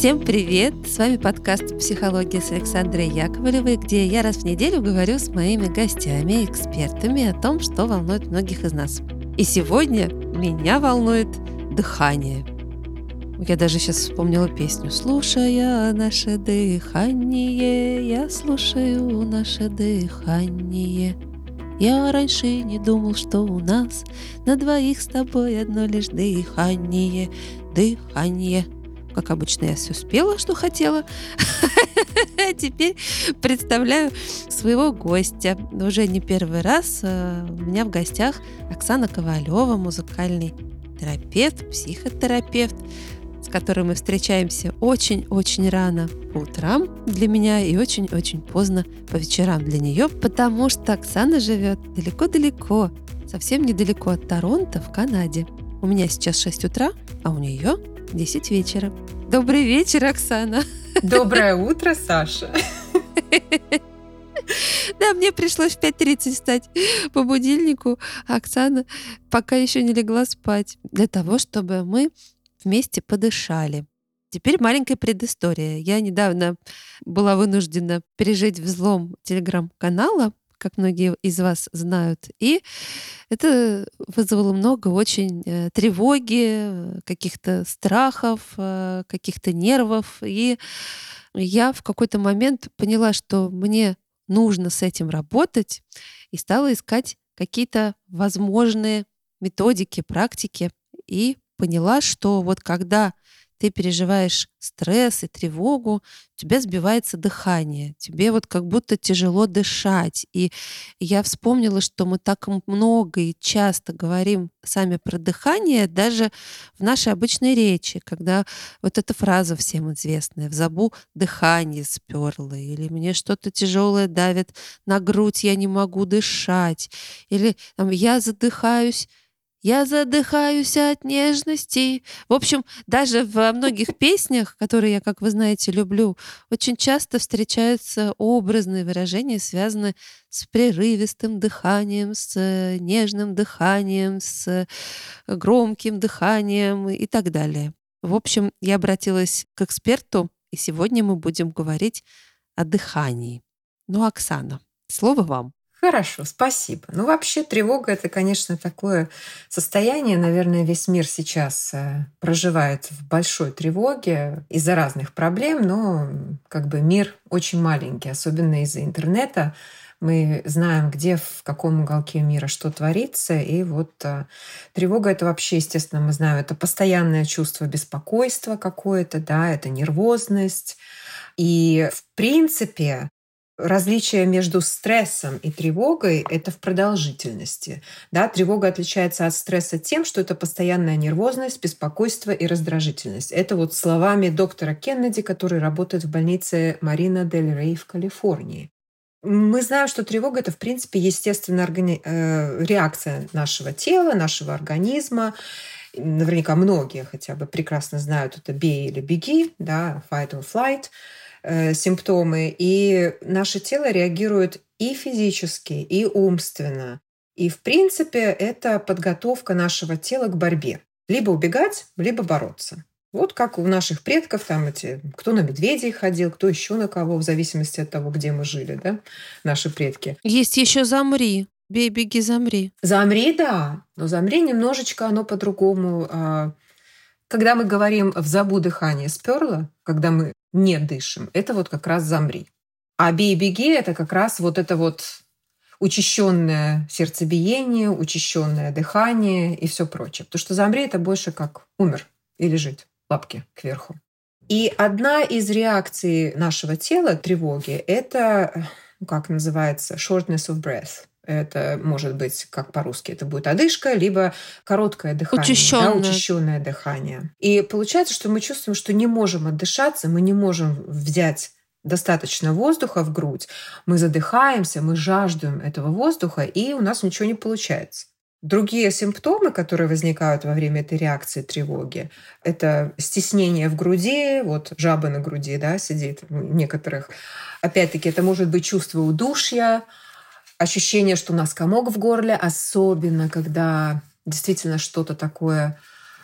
Всем привет! С вами подкаст «Психология» с Александрой Яковлевой, где я раз в неделю говорю с моими гостями, экспертами о том, что волнует многих из нас. И сегодня меня волнует дыхание. Я даже сейчас вспомнила песню «Слушая наше дыхание, я слушаю наше дыхание». Я раньше не думал, что у нас на двоих с тобой одно лишь дыхание, дыхание – как обычно, я все спела, что хотела. Теперь представляю своего гостя. Уже не первый раз э, у меня в гостях Оксана Ковалева, музыкальный терапевт, психотерапевт, с которой мы встречаемся очень-очень рано по утрам для меня и очень-очень поздно по вечерам для нее, потому что Оксана живет далеко-далеко, совсем недалеко от Торонто в Канаде. У меня сейчас 6 утра, а у нее 10 вечера. Добрый вечер, Оксана. Доброе утро, Саша. Да, мне пришлось в 5.30 встать по будильнику, а Оксана пока еще не легла спать, для того, чтобы мы вместе подышали. Теперь маленькая предыстория. Я недавно была вынуждена пережить взлом телеграм-канала, как многие из вас знают. И это вызвало много очень э, тревоги, каких-то страхов, э, каких-то нервов. И я в какой-то момент поняла, что мне нужно с этим работать, и стала искать какие-то возможные методики, практики, и поняла, что вот когда ты переживаешь стресс и тревогу, у тебя сбивается дыхание, тебе вот как будто тяжело дышать. И я вспомнила, что мы так много и часто говорим сами про дыхание, даже в нашей обычной речи, когда вот эта фраза всем известная «в забу дыхание сперло», или «мне что-то тяжелое давит на грудь, я не могу дышать», или там, «я задыхаюсь я задыхаюсь от нежности. В общем, даже во многих песнях, которые я, как вы знаете, люблю, очень часто встречаются образные выражения, связанные с прерывистым дыханием, с нежным дыханием, с громким дыханием и так далее. В общем, я обратилась к эксперту, и сегодня мы будем говорить о дыхании. Ну, Оксана, слово вам. Хорошо, спасибо. Ну, вообще, тревога — это, конечно, такое состояние. Наверное, весь мир сейчас э, проживает в большой тревоге из-за разных проблем, но как бы мир очень маленький, особенно из-за интернета. Мы знаем, где, в каком уголке мира что творится. И вот э, тревога — это вообще, естественно, мы знаем, это постоянное чувство беспокойства какое-то, да, это нервозность. И, в принципе, различие между стрессом и тревогой – это в продолжительности. Да, тревога отличается от стресса тем, что это постоянная нервозность, беспокойство и раздражительность. Это вот словами доктора Кеннеди, который работает в больнице Марина Дель Рей в Калифорнии. Мы знаем, что тревога – это, в принципе, естественная органи... э, реакция нашего тела, нашего организма. Наверняка многие хотя бы прекрасно знают это «бей или беги», да, «fight or flight», Э, симптомы, и наше тело реагирует и физически, и умственно. И, в принципе, это подготовка нашего тела к борьбе. Либо убегать, либо бороться. Вот как у наших предков, там эти, кто на медведей ходил, кто еще на кого, в зависимости от того, где мы жили, да, наши предки. Есть еще замри. Бей, беги, замри. Замри, да. Но замри немножечко, оно по-другому. А, когда мы говорим в забу дыхание сперло, когда мы не дышим. Это вот как раз замри. А бей беги это как раз вот это вот учащенное сердцебиение, учащенное дыхание и все прочее. Потому что замри это больше как умер и лежит лапки кверху. И одна из реакций нашего тела тревоги это ну, как называется shortness of breath. Это может быть, как по-русски, это будет одышка, либо короткое дыхание, учащенное. Да, учащенное дыхание. И получается, что мы чувствуем, что не можем отдышаться, мы не можем взять достаточно воздуха в грудь, мы задыхаемся, мы жаждем этого воздуха, и у нас ничего не получается. Другие симптомы, которые возникают во время этой реакции тревоги, это стеснение в груди, вот жаба на груди да, сидит у некоторых. Опять-таки, это может быть чувство удушья, ощущение, что у нас комок в горле, особенно когда действительно что-то такое...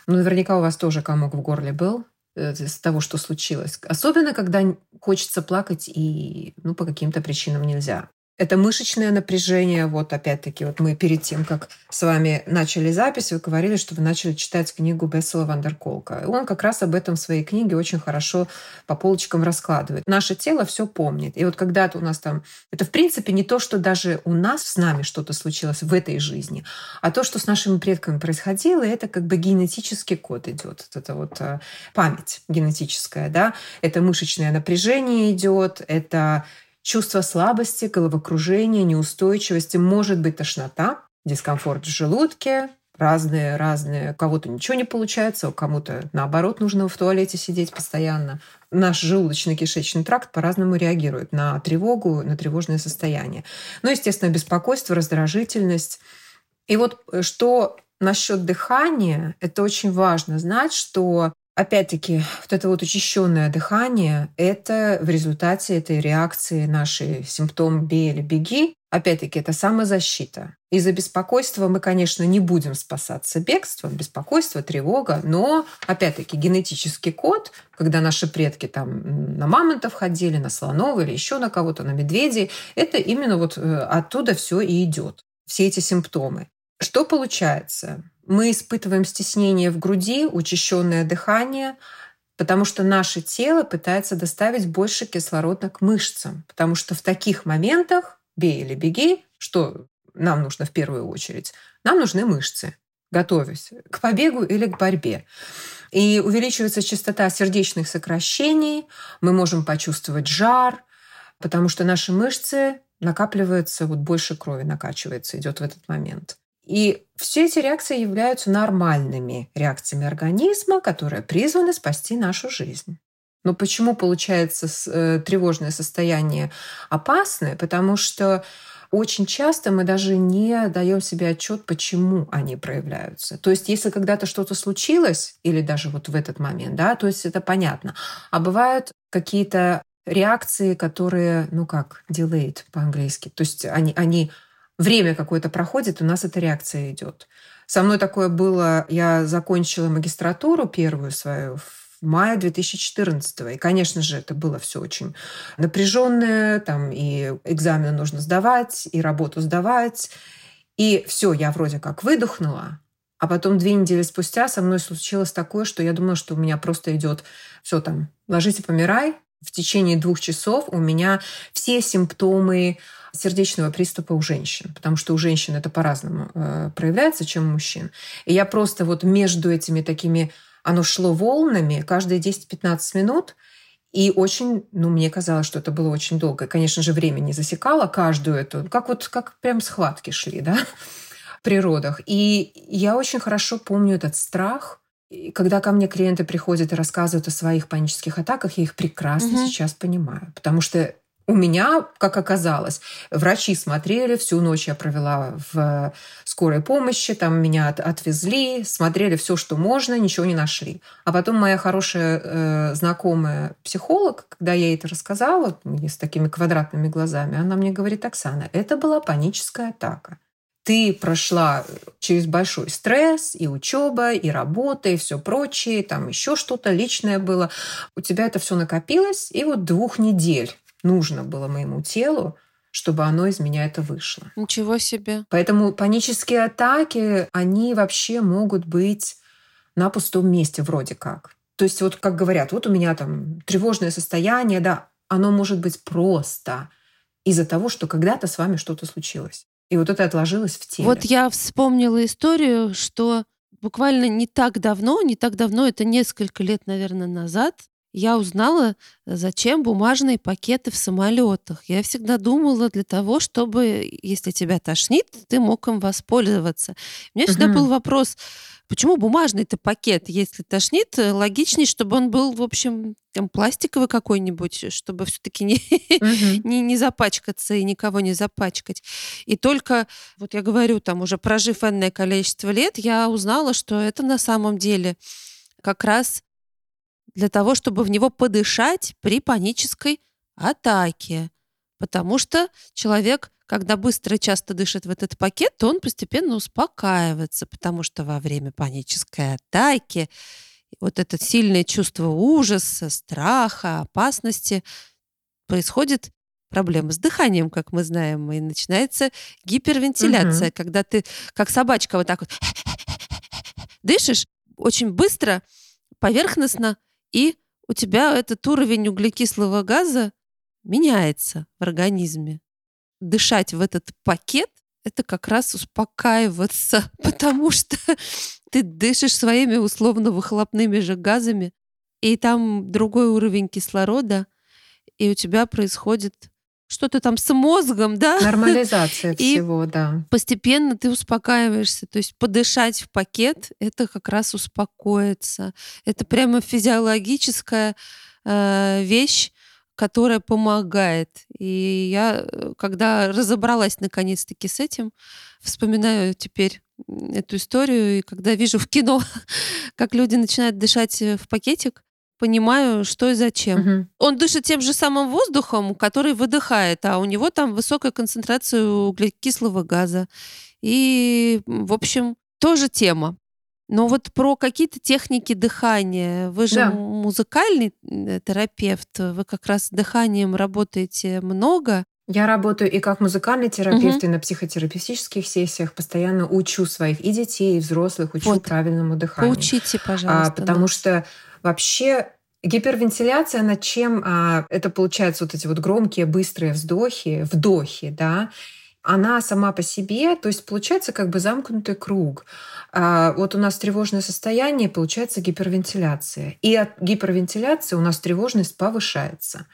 Ну, наверняка у вас тоже комок в горле был. э, с того, что случилось. Особенно, когда хочется плакать и ну, по каким-то причинам нельзя. Это мышечное напряжение. Вот опять-таки, вот мы перед тем, как с вами начали запись, вы говорили, что вы начали читать книгу Бессела Вандерколка. Он как раз об этом в своей книге очень хорошо по полочкам раскладывает. Наше тело все помнит. И вот когда-то у нас там... Это, в принципе, не то, что даже у нас с нами что-то случилось в этой жизни, а то, что с нашими предками происходило, это как бы генетический код идет. Это вот э, память генетическая, да. Это мышечное напряжение идет, это чувство слабости, головокружения, неустойчивости, может быть тошнота, дискомфорт в желудке, разные, разные. У кого-то ничего не получается, у кому-то наоборот нужно в туалете сидеть постоянно. Наш желудочно-кишечный тракт по-разному реагирует на тревогу, на тревожное состояние. Ну, естественно, беспокойство, раздражительность. И вот э, что насчет дыхания, это очень важно знать, что Опять-таки, вот это вот учащенное дыхание, это в результате этой реакции нашей симптом «бей или беги», Опять-таки, это самозащита. Из-за беспокойства мы, конечно, не будем спасаться бегством, беспокойство, тревога, но, опять-таки, генетический код, когда наши предки там на мамонтов ходили, на слонов или еще на кого-то, на медведей, это именно вот э, оттуда все и идет, все эти симптомы. Что получается? Мы испытываем стеснение в груди, учащенное дыхание, потому что наше тело пытается доставить больше кислорода к мышцам. Потому что в таких моментах, бей или беги, что нам нужно в первую очередь? Нам нужны мышцы, готовясь к побегу или к борьбе. И увеличивается частота сердечных сокращений, мы можем почувствовать жар, потому что наши мышцы накапливаются, вот больше крови накачивается, идет в этот момент. И все эти реакции являются нормальными реакциями организма, которые призваны спасти нашу жизнь. Но почему получается э, тревожное состояние опасное? Потому что очень часто мы даже не даем себе отчет, почему они проявляются. То есть, если когда-то что-то случилось, или даже вот в этот момент, да, то есть это понятно. А бывают какие-то реакции, которые, ну как, delayed по-английски. То есть они, они время какое-то проходит, у нас эта реакция идет. Со мной такое было, я закончила магистратуру первую свою в мае 2014 И, конечно же, это было все очень напряженное, там и экзамены нужно сдавать, и работу сдавать. И все, я вроде как выдохнула, а потом две недели спустя со мной случилось такое, что я думала, что у меня просто идет все там, ложись и помирай. В течение двух часов у меня все симптомы сердечного приступа у женщин, потому что у женщин это по-разному э, проявляется, чем у мужчин. И я просто вот между этими такими, оно шло волнами каждые 10-15 минут, и очень, ну, мне казалось, что это было очень долго. И, конечно же, время не засекало каждую эту, как вот, как прям схватки шли, да, в природах. И я очень хорошо помню этот страх, и когда ко мне клиенты приходят и рассказывают о своих панических атаках, я их прекрасно угу. сейчас понимаю. Потому что у меня, как оказалось, врачи смотрели, всю ночь я провела в скорой помощи, там меня отвезли, смотрели все, что можно, ничего не нашли. А потом моя хорошая э, знакомая психолог, когда я ей это рассказала, с такими квадратными глазами, она мне говорит, Оксана, это была паническая атака. Ты прошла через большой стресс, и учеба, и работа, и все прочее, там еще что-то личное было. У тебя это все накопилось, и вот двух недель нужно было моему телу, чтобы оно из меня это вышло. Ничего себе. Поэтому панические атаки, они вообще могут быть на пустом месте вроде как. То есть вот как говорят, вот у меня там тревожное состояние, да, оно может быть просто из-за того, что когда-то с вами что-то случилось. И вот это отложилось в теле. Вот я вспомнила историю, что буквально не так давно, не так давно, это несколько лет, наверное, назад, я узнала, зачем бумажные пакеты в самолетах. Я всегда думала для того, чтобы, если тебя тошнит, ты мог им воспользоваться. У меня всегда был вопрос, почему бумажный-то пакет, если тошнит, логичнее, чтобы он был, в общем, там, пластиковый какой-нибудь, чтобы все-таки не, не, не запачкаться и никого не запачкать. И только, вот я говорю, там уже прожив энное количество лет, я узнала, что это на самом деле как раз для того, чтобы в него подышать при панической атаке. Потому что человек, когда быстро и часто дышит в этот пакет, то он постепенно успокаивается, потому что во время панической атаки вот это сильное чувство ужаса, страха, опасности, происходит проблема с дыханием, как мы знаем, и начинается гипервентиляция, угу. когда ты как собачка вот так вот дышишь очень быстро, поверхностно, и у тебя этот уровень углекислого газа меняется в организме. Дышать в этот пакет — это как раз успокаиваться, потому что ты дышишь своими условно выхлопными же газами, и там другой уровень кислорода, и у тебя происходит что-то там с мозгом, да? Нормализация и всего, да. Постепенно ты успокаиваешься. То есть подышать в пакет — это как раз успокоиться. Это прямо физиологическая э, вещь, которая помогает. И я, э, когда разобралась наконец-таки с этим, вспоминаю теперь эту историю, и когда вижу в кино, как люди начинают дышать э, в пакетик, понимаю, что и зачем. Угу. Он дышит тем же самым воздухом, который выдыхает, а у него там высокая концентрация углекислого газа. И, в общем, тоже тема. Но вот про какие-то техники дыхания. Вы же да. музыкальный э, терапевт, вы как раз с дыханием работаете много. Я работаю и как музыкальный терапевт, угу. и на психотерапевтических сессиях. Постоянно учу своих и детей, и взрослых, учу вот. правильному дыханию. Поучите, пожалуйста. А, потому да. что вообще гипервентиляция над чем? А, это получается вот эти вот громкие, быстрые вздохи, вдохи, да, она сама по себе, то есть получается как бы замкнутый круг. А вот у нас тревожное состояние, получается гипервентиляция. И от гипервентиляции у нас тревожность повышается.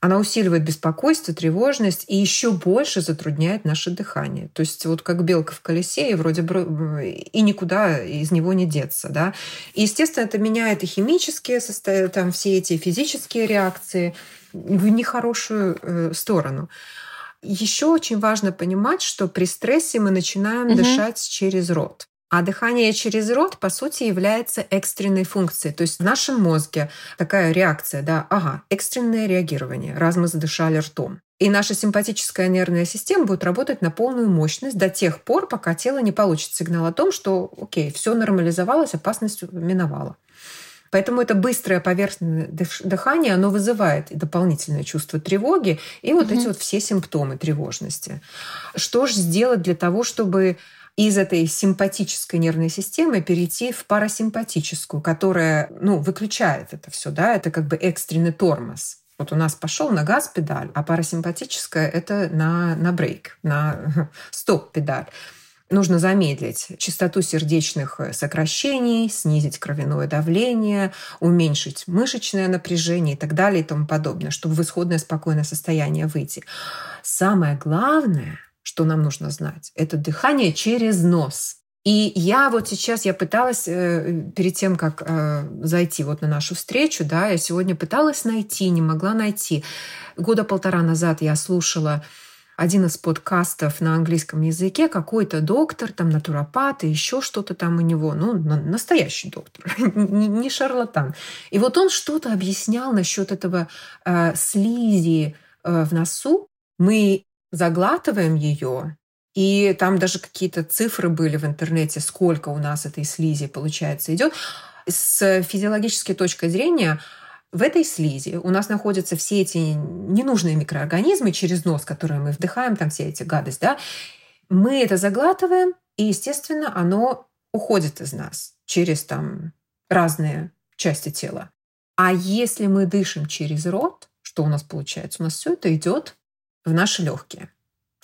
Она усиливает беспокойство, тревожность и еще больше затрудняет наше дыхание. То есть вот как белка в колесе, и вроде бы и никуда из него не деться. Да? И, естественно, это меняет и химические состояния, там все эти физические реакции в нехорошую э, сторону. Еще очень важно понимать, что при стрессе мы начинаем угу. дышать через рот. А дыхание через рот, по сути, является экстренной функцией. То есть в нашем мозге такая реакция, да, ага, экстренное реагирование, раз мы задышали ртом. И наша симпатическая нервная система будет работать на полную мощность до тех пор, пока тело не получит сигнал о том, что, окей, все нормализовалось, опасность миновала. Поэтому это быстрое поверхностное дыхание, оно вызывает дополнительное чувство тревоги и вот угу. эти вот все симптомы тревожности. Что же сделать для того, чтобы из этой симпатической нервной системы перейти в парасимпатическую, которая ну, выключает это все, да, это как бы экстренный тормоз. Вот у нас пошел на газ педаль, а парасимпатическая это на, на брейк, на стоп педаль. Нужно замедлить частоту сердечных сокращений, снизить кровяное давление, уменьшить мышечное напряжение и так далее и тому подобное, чтобы в исходное спокойное состояние выйти. Самое главное что нам нужно знать. Это дыхание через нос. И я вот сейчас, я пыталась э, перед тем, как э, зайти вот на нашу встречу, да, я сегодня пыталась найти, не могла найти. Года полтора назад я слушала один из подкастов на английском языке, какой-то доктор, там натуропат и еще что-то там у него, ну, настоящий доктор, не шарлатан. И вот он что-то объяснял насчет этого э, слизи в носу. Мы заглатываем ее, и там даже какие-то цифры были в интернете, сколько у нас этой слизи, получается, идет. С физиологической точки зрения, в этой слизи у нас находятся все эти ненужные микроорганизмы через нос, которые мы вдыхаем, там все эти гадости, да. Мы это заглатываем, и, естественно, оно уходит из нас через там разные части тела. А если мы дышим через рот, что у нас получается? У нас все это идет в наши легкие,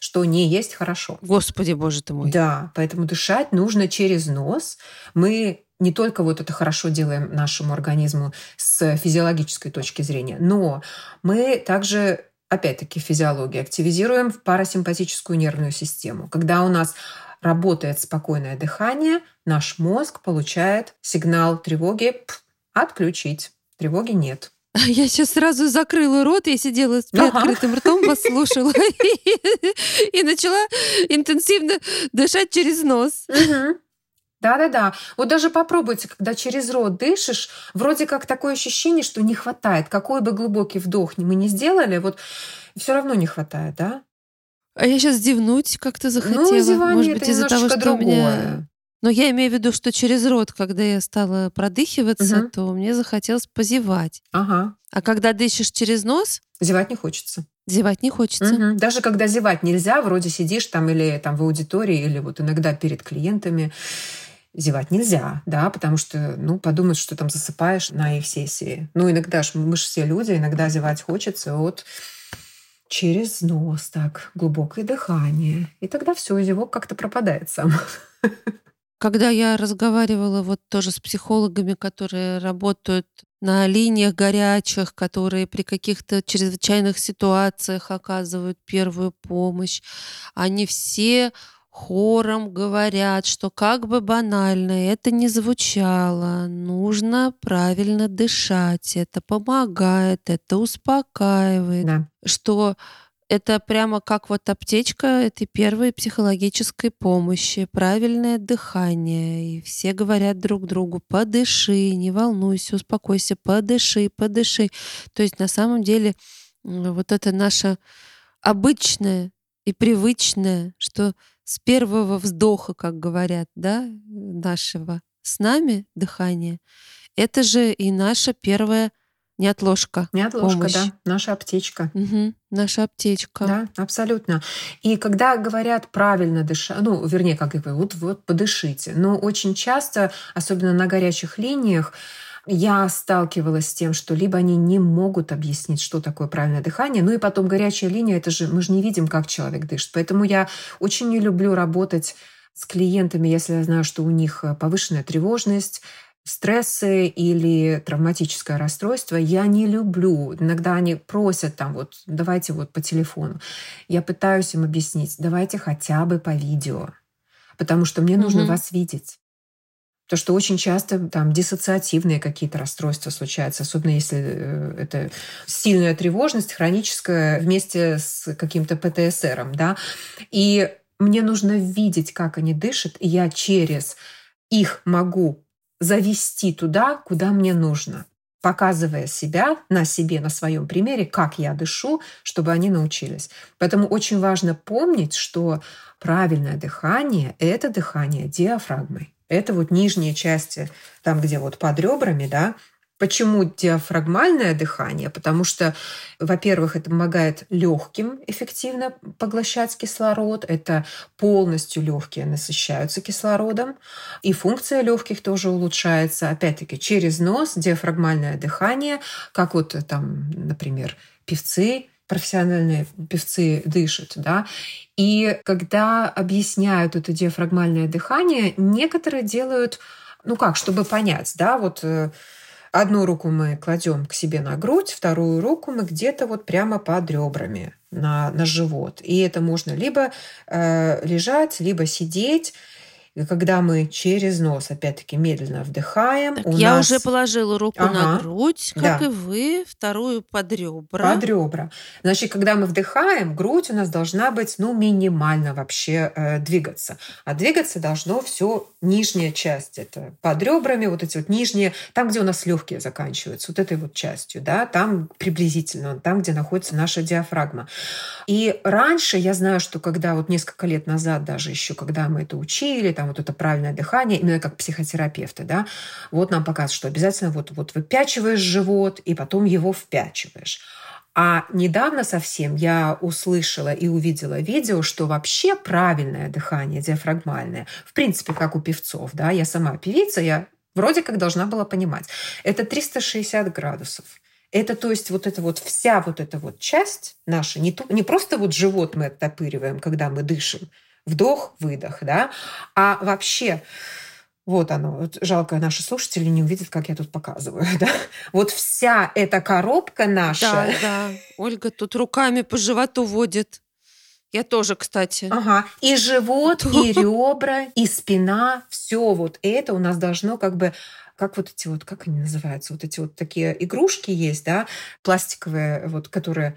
что не есть хорошо. Господи, боже ты мой. Да, поэтому дышать нужно через нос. Мы не только вот это хорошо делаем нашему организму с физиологической точки зрения, но мы также опять-таки физиология, активизируем парасимпатическую нервную систему. Когда у нас работает спокойное дыхание, наш мозг получает сигнал тревоги отключить. Тревоги нет. Я сейчас сразу закрыла рот, я сидела с приоткрытым ртом, вас слушала и начала интенсивно дышать через нос. Да-да-да. Вот даже попробуйте, когда через рот дышишь, вроде как такое ощущение, что не хватает. Какой бы глубокий вдох мы не сделали, вот все равно не хватает, да? А я сейчас зевнуть как-то ну, захотела. Ну, зевание Может быть, из-за того, что другое. у меня Но я имею в виду, что через рот, когда я стала продыхиваться, Мгм. то мне захотелось позевать. Ага. А когда дышишь через нос, Зевать не хочется. зевать не хочется. Мгм. Даже когда зевать нельзя, вроде сидишь там или там в аудитории, или вот иногда перед клиентами, зевать нельзя, да, потому что, ну, подумают, что там засыпаешь на их сессии. Ну, иногда ж, мы же все люди, иногда зевать хочется, вот через нос так, глубокое дыхание. И тогда все, зевок как-то пропадает сам. Когда я разговаривала вот тоже с психологами, которые работают на линиях горячих, которые при каких-то чрезвычайных ситуациях оказывают первую помощь, они все хором говорят, что как бы банально это ни звучало, нужно правильно дышать, это помогает, это успокаивает, Да. что это прямо как вот аптечка этой первой психологической помощи, правильное дыхание. И все говорят друг другу, подыши, не волнуйся, успокойся, подыши, подыши. То есть на самом деле вот это наше обычное и привычное, что с первого вздоха, как говорят, да, нашего с нами дыхания, это же и наша первая неотложка. Неотложка, помощь. да, наша аптечка. Мгм. Наша аптечка. Да, абсолютно. И когда говорят правильно дышать, ну, вернее, как я говорю, вот, вот подышите. Но очень часто, особенно на горячих линиях, я сталкивалась с тем, что либо они не могут объяснить, что такое правильное дыхание, ну и потом горячая линия, это же мы же не видим, как человек дышит. Поэтому я очень не люблю работать с клиентами, если я знаю, что у них повышенная тревожность, стрессы или травматическое расстройство, я не люблю. Иногда они просят там вот, давайте вот по телефону. Я пытаюсь им объяснить, давайте хотя бы по видео, потому что мне нужно Мгм. вас видеть. То, что очень часто там диссоциативные какие-то расстройства случаются, особенно если э, это сильная тревожность, хроническая, вместе с каким-то ПТСРом, да. И мне нужно видеть, как они дышат, и я через их могу завести туда, куда мне нужно, показывая себя на себе, на своем примере, как я дышу, чтобы они научились. Поэтому очень важно помнить, что правильное дыхание – это дыхание диафрагмой. Это вот нижние части, там, где вот под ребрами, да, Почему диафрагмальное дыхание? Потому что, во-первых, это помогает легким эффективно поглощать кислород. Это полностью легкие насыщаются кислородом. И функция легких тоже улучшается. Опять-таки, через нос диафрагмальное дыхание, как вот там, например, певцы, профессиональные певцы дышат, да. И когда объясняют это диафрагмальное дыхание, некоторые делают, ну как, чтобы понять, да, вот э, Одну руку мы кладем к себе на грудь, вторую руку мы где-то вот прямо под ребрами на, на живот. И это можно либо э, лежать, либо сидеть. И когда мы через нос, опять-таки, медленно вдыхаем, Так у я нас уже положила руку на Ага. грудь, как Да. и вы, вторую под ребра. под ребра. Значит, когда мы вдыхаем, грудь у нас должна быть, ну, минимально вообще э, двигаться. А двигаться должно все нижняя часть. Это под ребрами, вот эти вот нижние, там, где у нас легкие заканчиваются, вот этой вот частью, да, там приблизительно, там, где находится наша диафрагма. И раньше я знаю, что когда вот несколько лет назад даже еще, когда мы это учили, там вот это правильное дыхание, именно как психотерапевты, да, вот нам показывают, что обязательно вот, вот выпячиваешь живот и потом его впячиваешь. А недавно совсем я услышала и увидела видео, что вообще правильное дыхание диафрагмальное, в принципе, как у певцов, да, я сама певица, я вроде как должна была понимать, это 360 градусов. Это, то есть, вот эта вот вся вот эта вот часть наша, не, то, не просто вот живот мы оттопыриваем, когда мы дышим, вдох, выдох, да, а вообще вот оно. Вот жалко, наши слушатели не увидят, как я тут показываю. Да? Вот вся эта коробка наша. Да, да. Ольга тут руками по животу водит. Я тоже, кстати. Ага. И живот, и ребра, и спина, все вот это у нас должно как бы как вот эти вот, как они называются, вот эти вот такие игрушки есть, да, пластиковые, вот, которые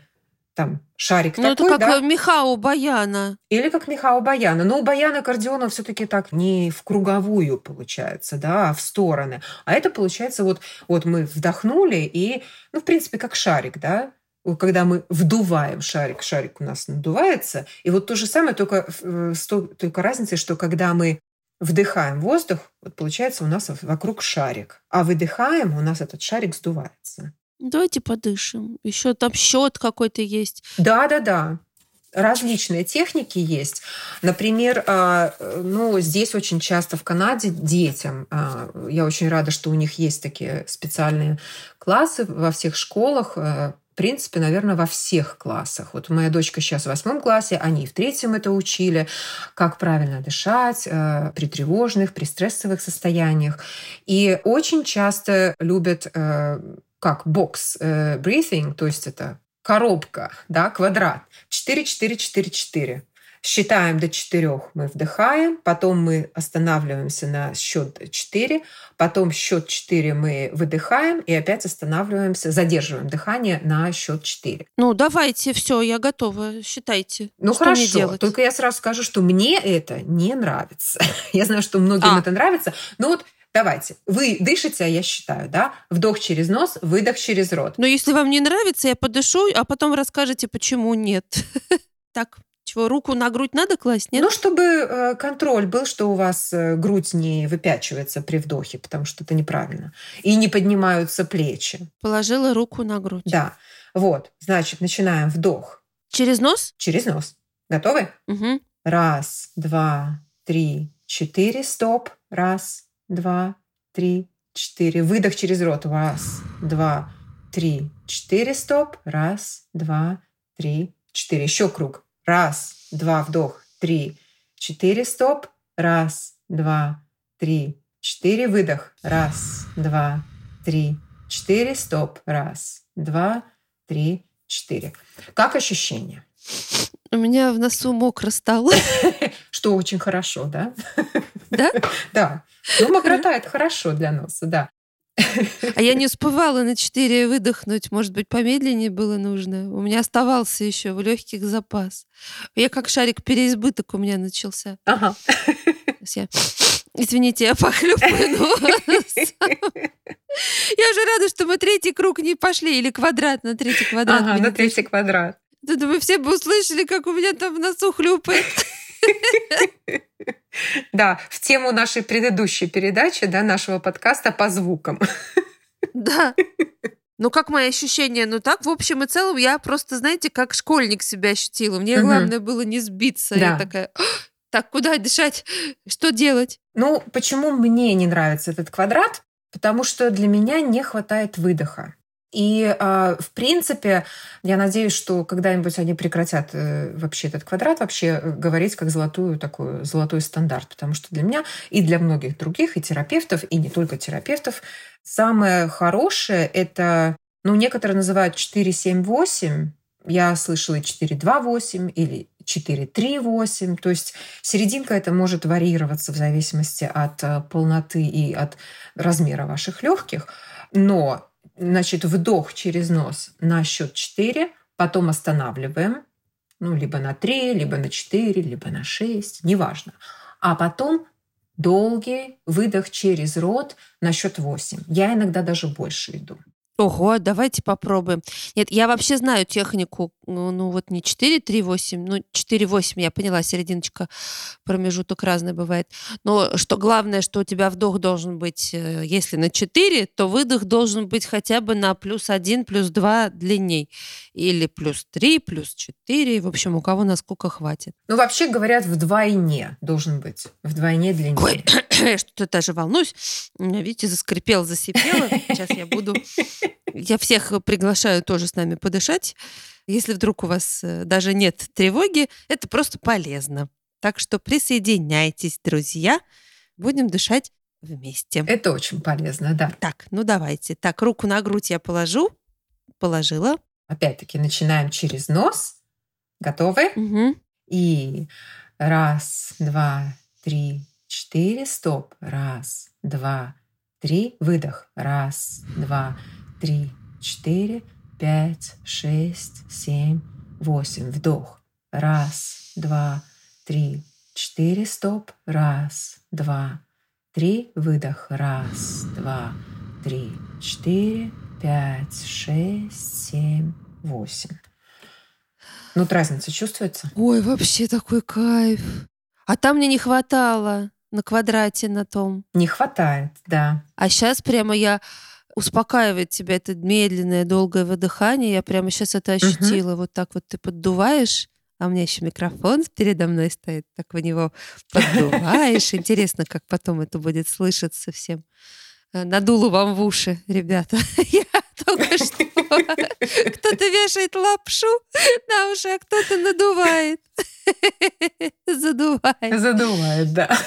там шарик ну, такой, это как да? э, меха у баяна. Или как меха у баяна. Но у баяна аккордеона все-таки так не в круговую получается, да, а в стороны. А это получается вот, вот мы вдохнули и, ну, в принципе, как шарик, да, когда мы вдуваем шарик, шарик у нас надувается. И вот то же самое, только, э, с только разница, что когда мы вдыхаем воздух, вот получается у нас вокруг шарик, а выдыхаем, у нас этот шарик сдувается. Давайте подышим. Еще там счет какой-то есть. Да, да, да. Различные техники есть. Например, а, ну, здесь очень часто в Канаде детям, а, я очень рада, что у них есть такие специальные классы во всех школах, э, в принципе, наверное, во всех классах. Вот моя дочка сейчас в восьмом классе, они в третьем это учили, как правильно дышать э, при тревожных, при стрессовых состояниях. И очень часто любят э, как бокс э, breathing, то есть это коробка, да, квадрат. 4-4-4-4. Считаем до 4, мы вдыхаем, потом мы останавливаемся на счет 4, потом счет 4 мы выдыхаем и опять останавливаемся, задерживаем дыхание на счет 4. Ну, давайте, все, я готова, считайте. Ну, что хорошо, мне делать? только я сразу скажу, что мне это не нравится. Я знаю, что многим А. это нравится, но вот давайте, вы дышите, а я считаю, да? Вдох через нос, выдох через рот. Но если вам не нравится, я подышу, а потом расскажете, почему нет. Так, чего, руку на грудь надо класть, нет? Ну, чтобы э, контроль был, что у вас э, грудь не выпячивается при вдохе, потому что это неправильно. И не поднимаются плечи. Положила руку на грудь. Да. Вот, значит, начинаем вдох Через нос? через нос. Готовы? Угу. Раз, два, три, четыре. Стоп. Раз, два, три, четыре. Выдох через рот. Раз, два, три, четыре. Стоп. Раз, два, три, четыре. Еще круг. Раз, два, вдох. Три, четыре. Стоп. Раз, два, три, четыре. Выдох. Раз, два, три, четыре. Стоп. Раз, два, три, четыре. Как ощущение? У меня в носу мокро стало. Что очень хорошо, да? Да? Да. Ну, мокрота – это хорошо для носа, да. А я не успевала на 4 выдохнуть. Может быть, помедленнее было нужно. У меня оставался еще в легких запас. Я как шарик переизбыток у меня начался. Ага. Я... Извините, я похлюпаю нос. Я уже рада, что мы третий круг не пошли. Или квадрат на третий квадрат. Ага, на третий квадрат. Да вы все бы услышали, как у меня там в носу хлюпает. Да, в тему нашей предыдущей передачи, да, нашего подкаста по звукам. Да. Ну, как мои ощущения? Ну, так, в общем и целом, я просто, знаете, как школьник себя ощутила. Мне главное было не сбиться. Я такая, «А, так, куда дышать? Что делать? Ну, почему мне не нравится этот квадрат? Потому что для меня не хватает выдоха. И, а, в принципе, я надеюсь, что когда-нибудь они прекратят э, вообще этот квадрат вообще э, говорить как золотую такую золотой стандарт, потому что для меня и для многих других и терапевтов и не только терапевтов самое хорошее это, ну некоторые называют 4-7-8, я слышала и 4-2-8 или 4-3-8, то есть серединка это может варьироваться в зависимости от э, полноты и от размера ваших легких, но Значит, вдох через нос на счет 4, потом останавливаем, ну, либо на 3, либо на 4, либо на 6, неважно. А потом долгий выдох через рот на счет 8. Я иногда даже больше иду. Ого, давайте попробуем. Нет, я вообще знаю технику, ну, ну вот не 4, 3, 8, ну 4, 8, я поняла, серединочка, промежуток разный бывает. Но что главное, что у тебя вдох должен быть, э, если на 4, то выдох должен быть хотя бы на плюс 1, плюс 2 длинней. Или плюс 3, плюс 4, в общем, у кого насколько хватит. Ну, вообще говорят, вдвойне должен быть. Вдвойне длиннее. Ой, я что-то даже волнуюсь. Видите, заскрипел, засипело. Сейчас я буду... Я всех приглашаю тоже с нами подышать. Если вдруг у вас э, даже нет тревоги, это просто полезно. Так что присоединяйтесь, друзья. Будем дышать вместе. Это очень полезно, да. Так, ну давайте. Так, руку на грудь я положу. Положила. Опять-таки начинаем через нос. Готовы? Мгм. И раз, два, три, четыре. Стоп. Раз, два, три. Выдох. Раз, два, три, четыре, пять, шесть, семь, восемь. Вдох. Раз, два, три, четыре. Стоп. Раз, два, три. Выдох. Раз, два, три, четыре, пять, шесть, семь, восемь. Ну, вот разница чувствуется? Ой, вообще такой кайф. А там мне не хватало. на квадрате на том. Не хватает, да. А сейчас прямо я успокаивает тебя это медленное, долгое выдыхание. Я прямо сейчас это ощутила. Угу. Вот так вот ты поддуваешь, а у меня еще микрофон передо мной стоит, так в него поддуваешь. Интересно, как потом это будет слышаться всем. Э, надулу вам в уши, ребята. Я только что. Кто-то вешает лапшу на уши, а кто-то надувает. Задувает. Задувает, да.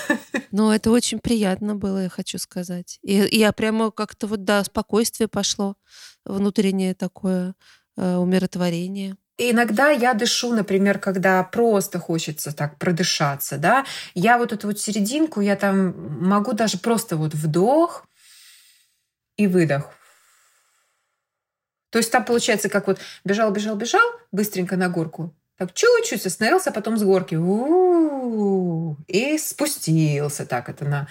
Но это очень приятно было, я хочу сказать. И, и я прямо как-то вот, да, спокойствие пошло, внутреннее такое э, умиротворение. Иногда я дышу, например, когда просто хочется так продышаться, да, я вот эту вот серединку, я там могу даже просто вот вдох и выдох. То есть там получается, как вот бежал, бежал, бежал, быстренько на горку, так чуть-чуть остановился, потом с горки у-у-у, и спустился так это на,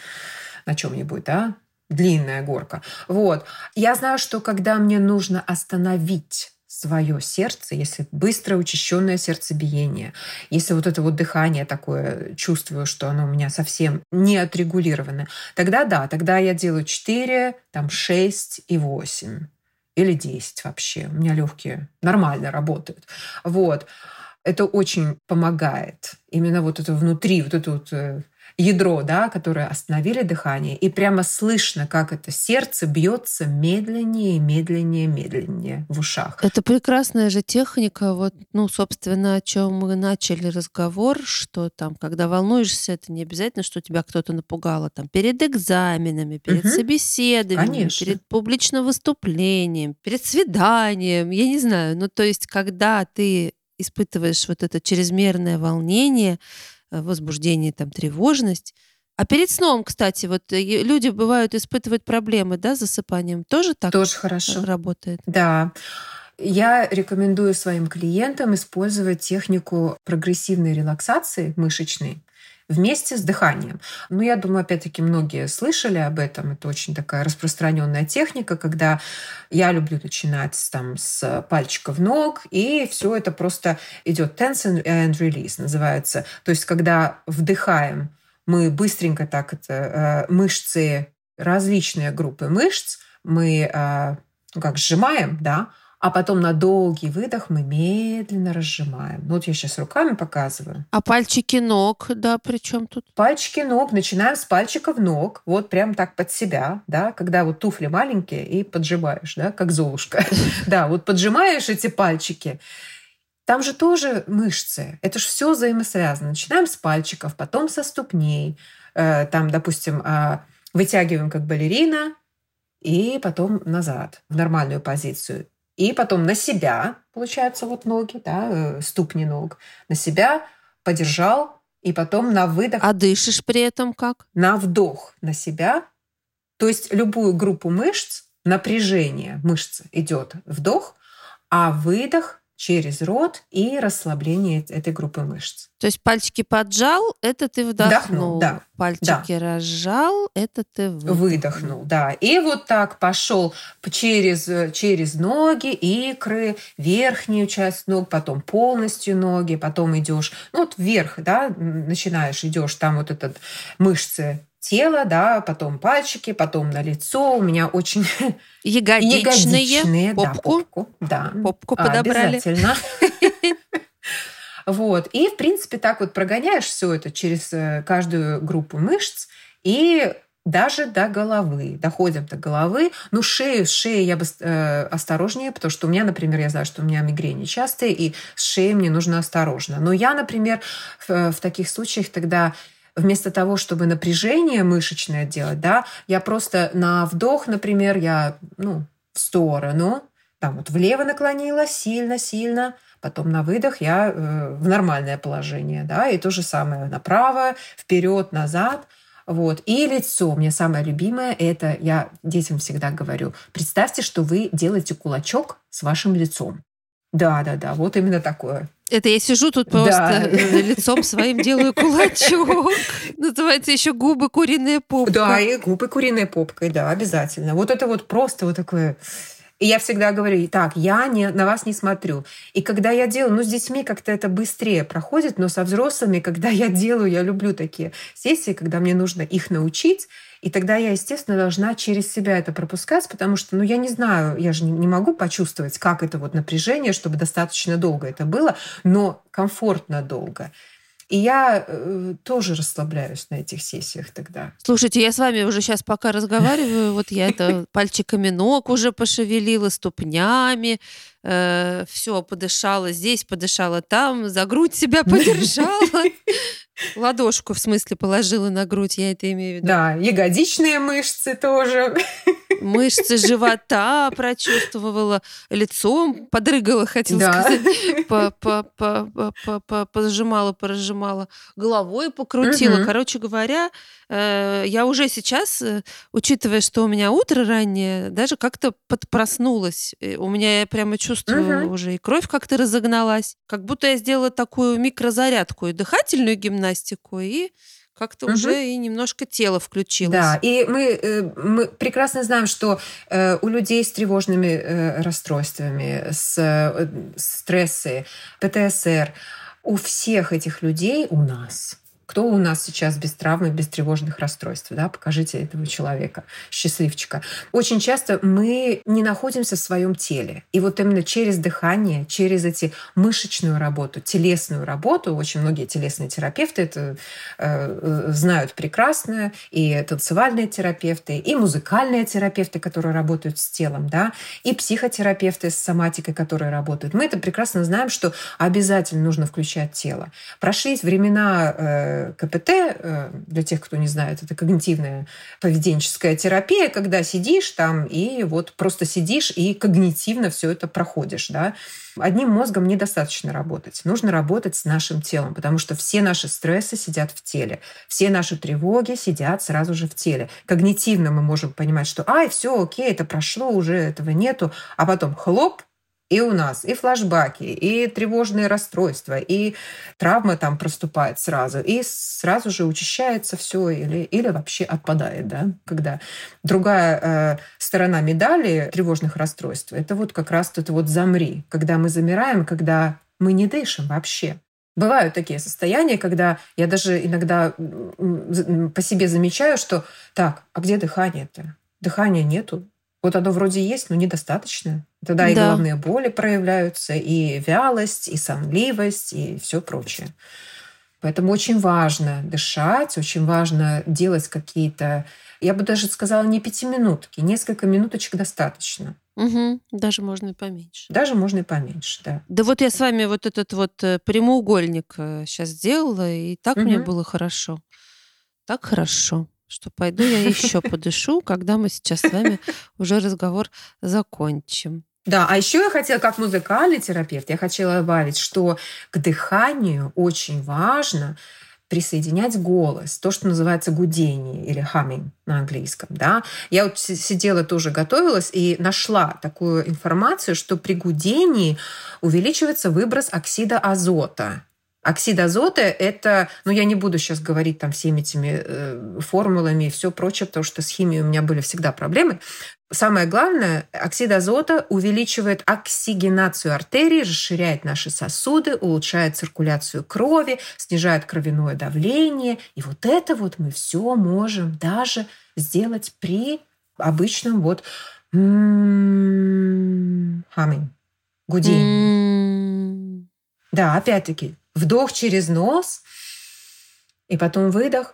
на чем-нибудь, да, длинная горка. Вот. Я знаю, что когда мне нужно остановить свое сердце, если быстрое учащенное сердцебиение, если вот это вот дыхание такое, чувствую, что оно у меня совсем не отрегулировано, тогда да, тогда я делаю 4, там 6 и 8 или 10 вообще. У меня легкие нормально работают. Вот. Это очень помогает. Именно вот это внутри, вот это вот э, ядро, да, которое остановили дыхание, и прямо слышно, как это сердце бьется медленнее, медленнее, медленнее в ушах. Это прекрасная же техника, вот, ну, собственно, о чем мы начали разговор, что там, когда волнуешься, это не обязательно, что тебя кто-то напугал, а там перед экзаменами, перед угу. собеседованием, Конечно. перед публичным выступлением, перед свиданием, я не знаю, ну, то есть, когда ты испытываешь вот это чрезмерное волнение, возбуждение, там, тревожность. А перед сном, кстати, вот э, люди бывают испытывать проблемы, да, с засыпанием. Тоже так Тоже хорошо. работает? Да. Я рекомендую своим клиентам использовать технику прогрессивной релаксации мышечной вместе с дыханием. Ну, я думаю, опять-таки, многие слышали об этом. Это очень такая распространенная техника, когда я люблю начинать там с пальчиков ног, и все это просто идет tension and release называется. То есть, когда вдыхаем, мы быстренько так это э, мышцы, различные группы мышц, мы э, ну, как сжимаем, да, а потом на долгий выдох мы медленно разжимаем. Ну, вот я сейчас руками показываю. А пальчики ног, да, при чем тут? Пальчики ног, начинаем с пальчиков ног, вот прям так под себя, да, когда вот туфли маленькие и поджимаешь, да, как Золушка. Да, вот поджимаешь эти пальчики, там же тоже мышцы. Это же все взаимосвязано. Начинаем с пальчиков, потом со ступней. Э, там, допустим, а, вытягиваем как балерина, и потом назад в нормальную позицию. И потом на себя, получается, вот ноги, да, э, ступни ног, на себя подержал, и потом на выдох. А дышишь при этом как? На вдох на себя. То есть любую группу мышц, напряжение мышцы идет вдох, а выдох через рот и расслабление этой группы мышц. То есть пальчики поджал, это ты вдохнул. Вдохнул, да. Пальчики да. разжал, это ты выдохнул. Выдохнул, да. И вот так пошел через, через ноги, икры, верхнюю часть ног, потом полностью ноги, потом идешь, ну вот вверх, да, начинаешь, идешь, там вот этот мышцы тело, да, потом пальчики, потом на лицо. У меня очень ягодичные, ягодичные попку, да, попку, да, попку подобрали. Обязательно. Вот. И, в принципе, так вот прогоняешь все это через э, каждую группу мышц и даже до головы. Доходим до головы. Ну, шею, с шеей я бы э, осторожнее, потому что у меня, например, я знаю, что у меня мигрени частые, и с шеей мне нужно осторожно. Но я, например, в, в таких случаях тогда вместо того, чтобы напряжение мышечное делать, да, я просто на вдох, например, я, ну, в сторону, там вот влево наклонила сильно-сильно, потом на выдох я э, в нормальное положение, да, и то же самое направо, вперед, назад, вот. И лицо. Мне самое любимое – это, я детям всегда говорю, представьте, что вы делаете кулачок с вашим лицом. Да, да, да, вот именно такое. Это я сижу тут просто да. Э, лицом своим делаю кулачок. Называется еще губы куриная попка. Да, и губы куриной попкой, да, обязательно. Вот это вот просто вот такое И я всегда говорю, так, я не, на вас не смотрю. И когда я делаю, ну, с детьми как-то это быстрее проходит, но со взрослыми, когда я делаю, я люблю такие сессии, когда мне нужно их научить, и тогда я, естественно, должна через себя это пропускать, потому что, ну, я не знаю, я же не могу почувствовать, как это вот напряжение, чтобы достаточно долго это было, но комфортно долго. И я э, тоже расслабляюсь на этих сессиях тогда. Слушайте, я с вами уже сейчас пока разговариваю, вот я это пальчиками ног уже пошевелила, ступнями, э, все, подышала здесь, подышала там, за грудь себя подержала. Ладошку, в смысле, положила на грудь, я это имею в виду. Да, ягодичные мышцы тоже. Мышцы живота прочувствовала, лицом подрыгала, хотела да. сказать. По, по, по, по, по, позажимала, поразжимала, головой покрутила. Угу. Короче говоря, э, я уже сейчас, э, учитывая, что у меня утро раннее, даже как-то подпроснулась. У меня я прямо чувствую угу. уже и кровь как-то разогналась. Как будто я сделала такую микрозарядку и дыхательную гимнастику, и как-то угу. уже и немножко тело включилось. Да, и мы, э, мы прекрасно знаем, что э, у людей с тревожными э, расстройствами, с стрессы, ПТСР, у всех этих людей у нас кто у нас сейчас без травмы, без тревожных расстройств? Да? Покажите этого человека, счастливчика. Очень часто мы не находимся в своем теле. И вот именно через дыхание, через эти мышечную работу, телесную работу, очень многие телесные терапевты это э, знают прекрасно, и танцевальные терапевты, и музыкальные терапевты, которые работают с телом, да, и психотерапевты с соматикой, которые работают. Мы это прекрасно знаем, что обязательно нужно включать тело. Прошли времена э, КПТ, э, для тех, кто не знает, это когнитивная поведенческая терапия, когда сидишь там и вот просто сидишь и когнитивно все это проходишь, да. Одним мозгом недостаточно работать. Нужно работать с нашим телом, потому что все наши стрессы сидят в теле. Все наши тревоги сидят сразу же в теле. Когнитивно мы можем понимать, что ай, все, окей, это прошло, уже этого нету. А потом хлоп, и у нас и флажбаки, и тревожные расстройства, и травма там проступает сразу, и сразу же учащается все или, или вообще отпадает, да, когда другая э, сторона медали тревожных расстройств, это вот как раз это вот замри, когда мы замираем, когда мы не дышим вообще. Бывают такие состояния, когда я даже иногда по себе замечаю, что так, а где дыхание-то? Дыхания нету, вот оно вроде есть, но недостаточно. Тогда да. и головные боли проявляются, и вялость, и сонливость, и все прочее. Поэтому очень важно дышать, очень важно делать какие-то, я бы даже сказала, не пятиминутки, несколько минуточек достаточно. Угу, даже можно и поменьше. Даже можно и поменьше, да. Да вот я с вами вот этот вот э, прямоугольник сейчас э, сделала, и так угу. мне было хорошо. Так хорошо что пойду я еще подышу, когда мы сейчас с вами уже разговор закончим. Да, а еще я хотела, как музыкальный терапевт, я хотела добавить, что к дыханию очень важно присоединять голос, то, что называется гудение или humming на английском. Да? Я вот сидела тоже готовилась и нашла такую информацию, что при гудении увеличивается выброс оксида азота. Оксид азота – это, ну, я не буду сейчас говорить там всеми этими э, формулами и все прочее, потому что с химией у меня были всегда проблемы. Самое главное, оксид азота увеличивает оксигенацию артерий, расширяет наши сосуды, улучшает циркуляцию крови, снижает кровяное давление. И вот это вот мы все можем даже сделать при обычном вот humming, гудении. Да, опять-таки, Вдох через нос, и потом выдох.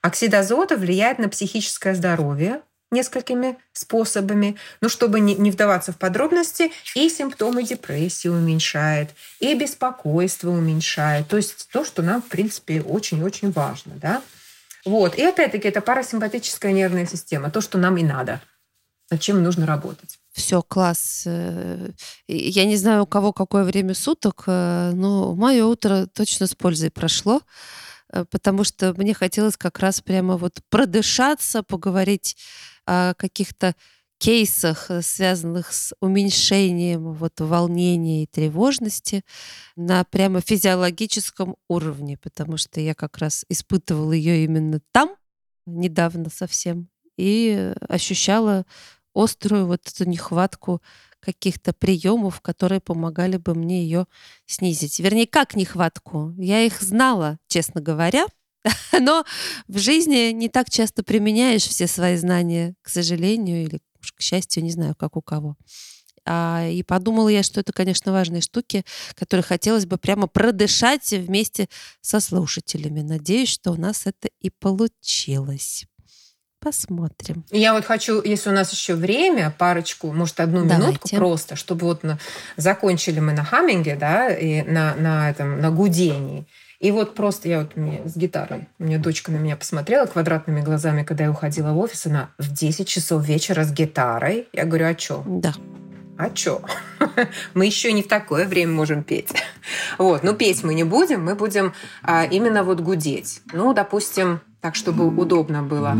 Оксид азота влияет на психическое здоровье несколькими способами. Но чтобы не, вдаваться в подробности, и симптомы депрессии уменьшает, и беспокойство уменьшает. То есть то, что нам, в принципе, очень-очень важно. Да? Вот. И опять-таки это парасимпатическая нервная система, то, что нам и надо, над чем нужно работать. Все, класс. Э, я не знаю, у кого какое время суток, э, но мое утро точно с пользой прошло, э, потому что мне хотелось как раз прямо вот продышаться, поговорить о каких-то кейсах, связанных с уменьшением вот волнения и тревожности на прямо физиологическом уровне, потому что я как раз испытывала ее именно там, недавно совсем и ощущала острую вот эту нехватку каких-то приемов, которые помогали бы мне ее снизить. Вернее, как нехватку? Я их знала, честно говоря, но в жизни не так часто применяешь все свои знания, к сожалению, или к счастью, не знаю, как у кого. А, и подумала я, что это, конечно, важные штуки, которые хотелось бы прямо продышать вместе со слушателями. Надеюсь, что у нас это и получилось. Посмотрим. Я вот хочу, если у нас еще время, парочку, может, одну Давайте. минутку просто, чтобы вот на, закончили мы на хамминге, да, и на, на этом, на гудении. И вот просто я вот мне с гитарой, у меня дочка на меня посмотрела квадратными глазами, когда я уходила в офис, она в 10 часов вечера с гитарой. Я говорю, а что? Да. А что? мы еще не в такое время можем петь. вот, ну петь мы не будем, мы будем а, именно вот гудеть. Ну, допустим, так, чтобы удобно было.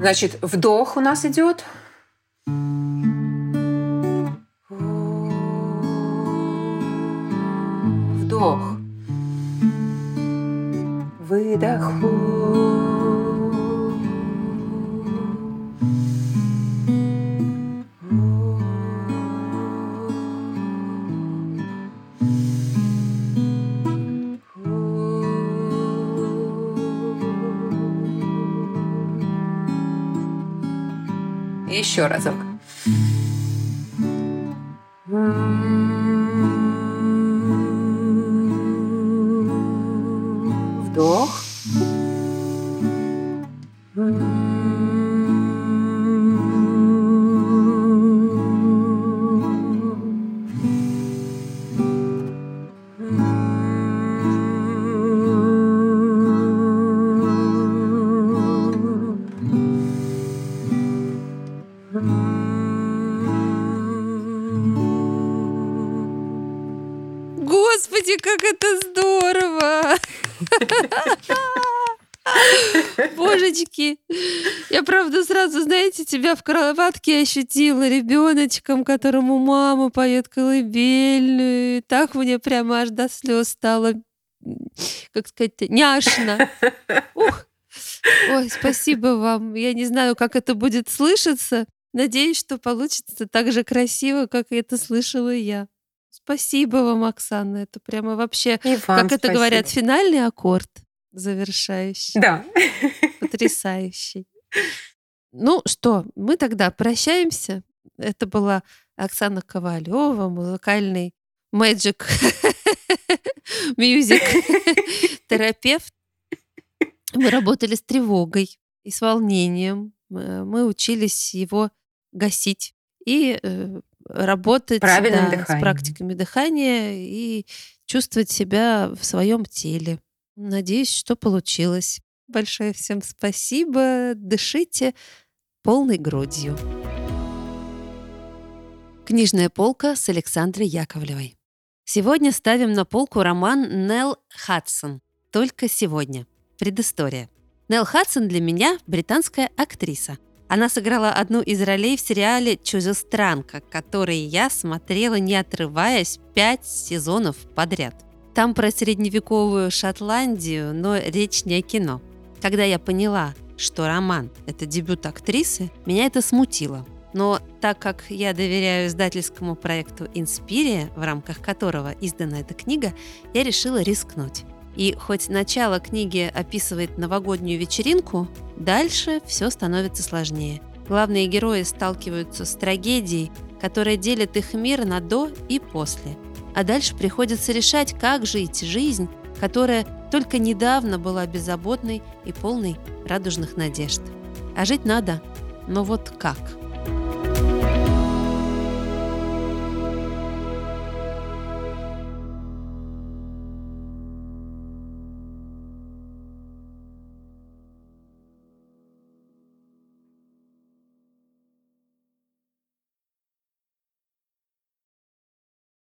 Значит, вдох у нас идет. Вдох. Выдох. Еще разок. Как это здорово! Божечки, я правда сразу, знаете, тебя в кроватке ощутила ребеночком, которому мама поет колыбельную. Так мне прямо аж до слез стало, как сказать, няшно. Ух. Ой, спасибо вам. Я не знаю, как это будет слышаться. Надеюсь, что получится так же красиво, как это слышала я. Спасибо вам, Оксана. Это прямо вообще, И вам как это говорят, финальный аккорд завершающий. Да. Потрясающий. Ну что, мы тогда прощаемся. Это была Оксана Ковалева, музыкальный Magic Music терапевт. Мы работали с тревогой и с волнением. Мы учились его гасить и работать да, с практиками дыхания и чувствовать себя в своем теле. Надеюсь, что получилось. Большое всем спасибо. Дышите полной грудью. Книжная полка с Александрой Яковлевой. Сегодня ставим на полку роман Нелл Хадсон. Только сегодня. Предыстория. Нелл Хадсон для меня британская актриса – она сыграла одну из ролей в сериале «Чужестранка», который я смотрела, не отрываясь, пять сезонов подряд. Там про средневековую Шотландию, но речь не о кино. Когда я поняла, что роман – это дебют актрисы, меня это смутило. Но так как я доверяю издательскому проекту «Инспирия», в рамках которого издана эта книга, я решила рискнуть. И хоть начало книги описывает новогоднюю вечеринку, дальше все становится сложнее. Главные герои сталкиваются с трагедией, которая делит их мир на «до» и «после». А дальше приходится решать, как жить жизнь, которая только недавно была беззаботной и полной радужных надежд. А жить надо, но вот как –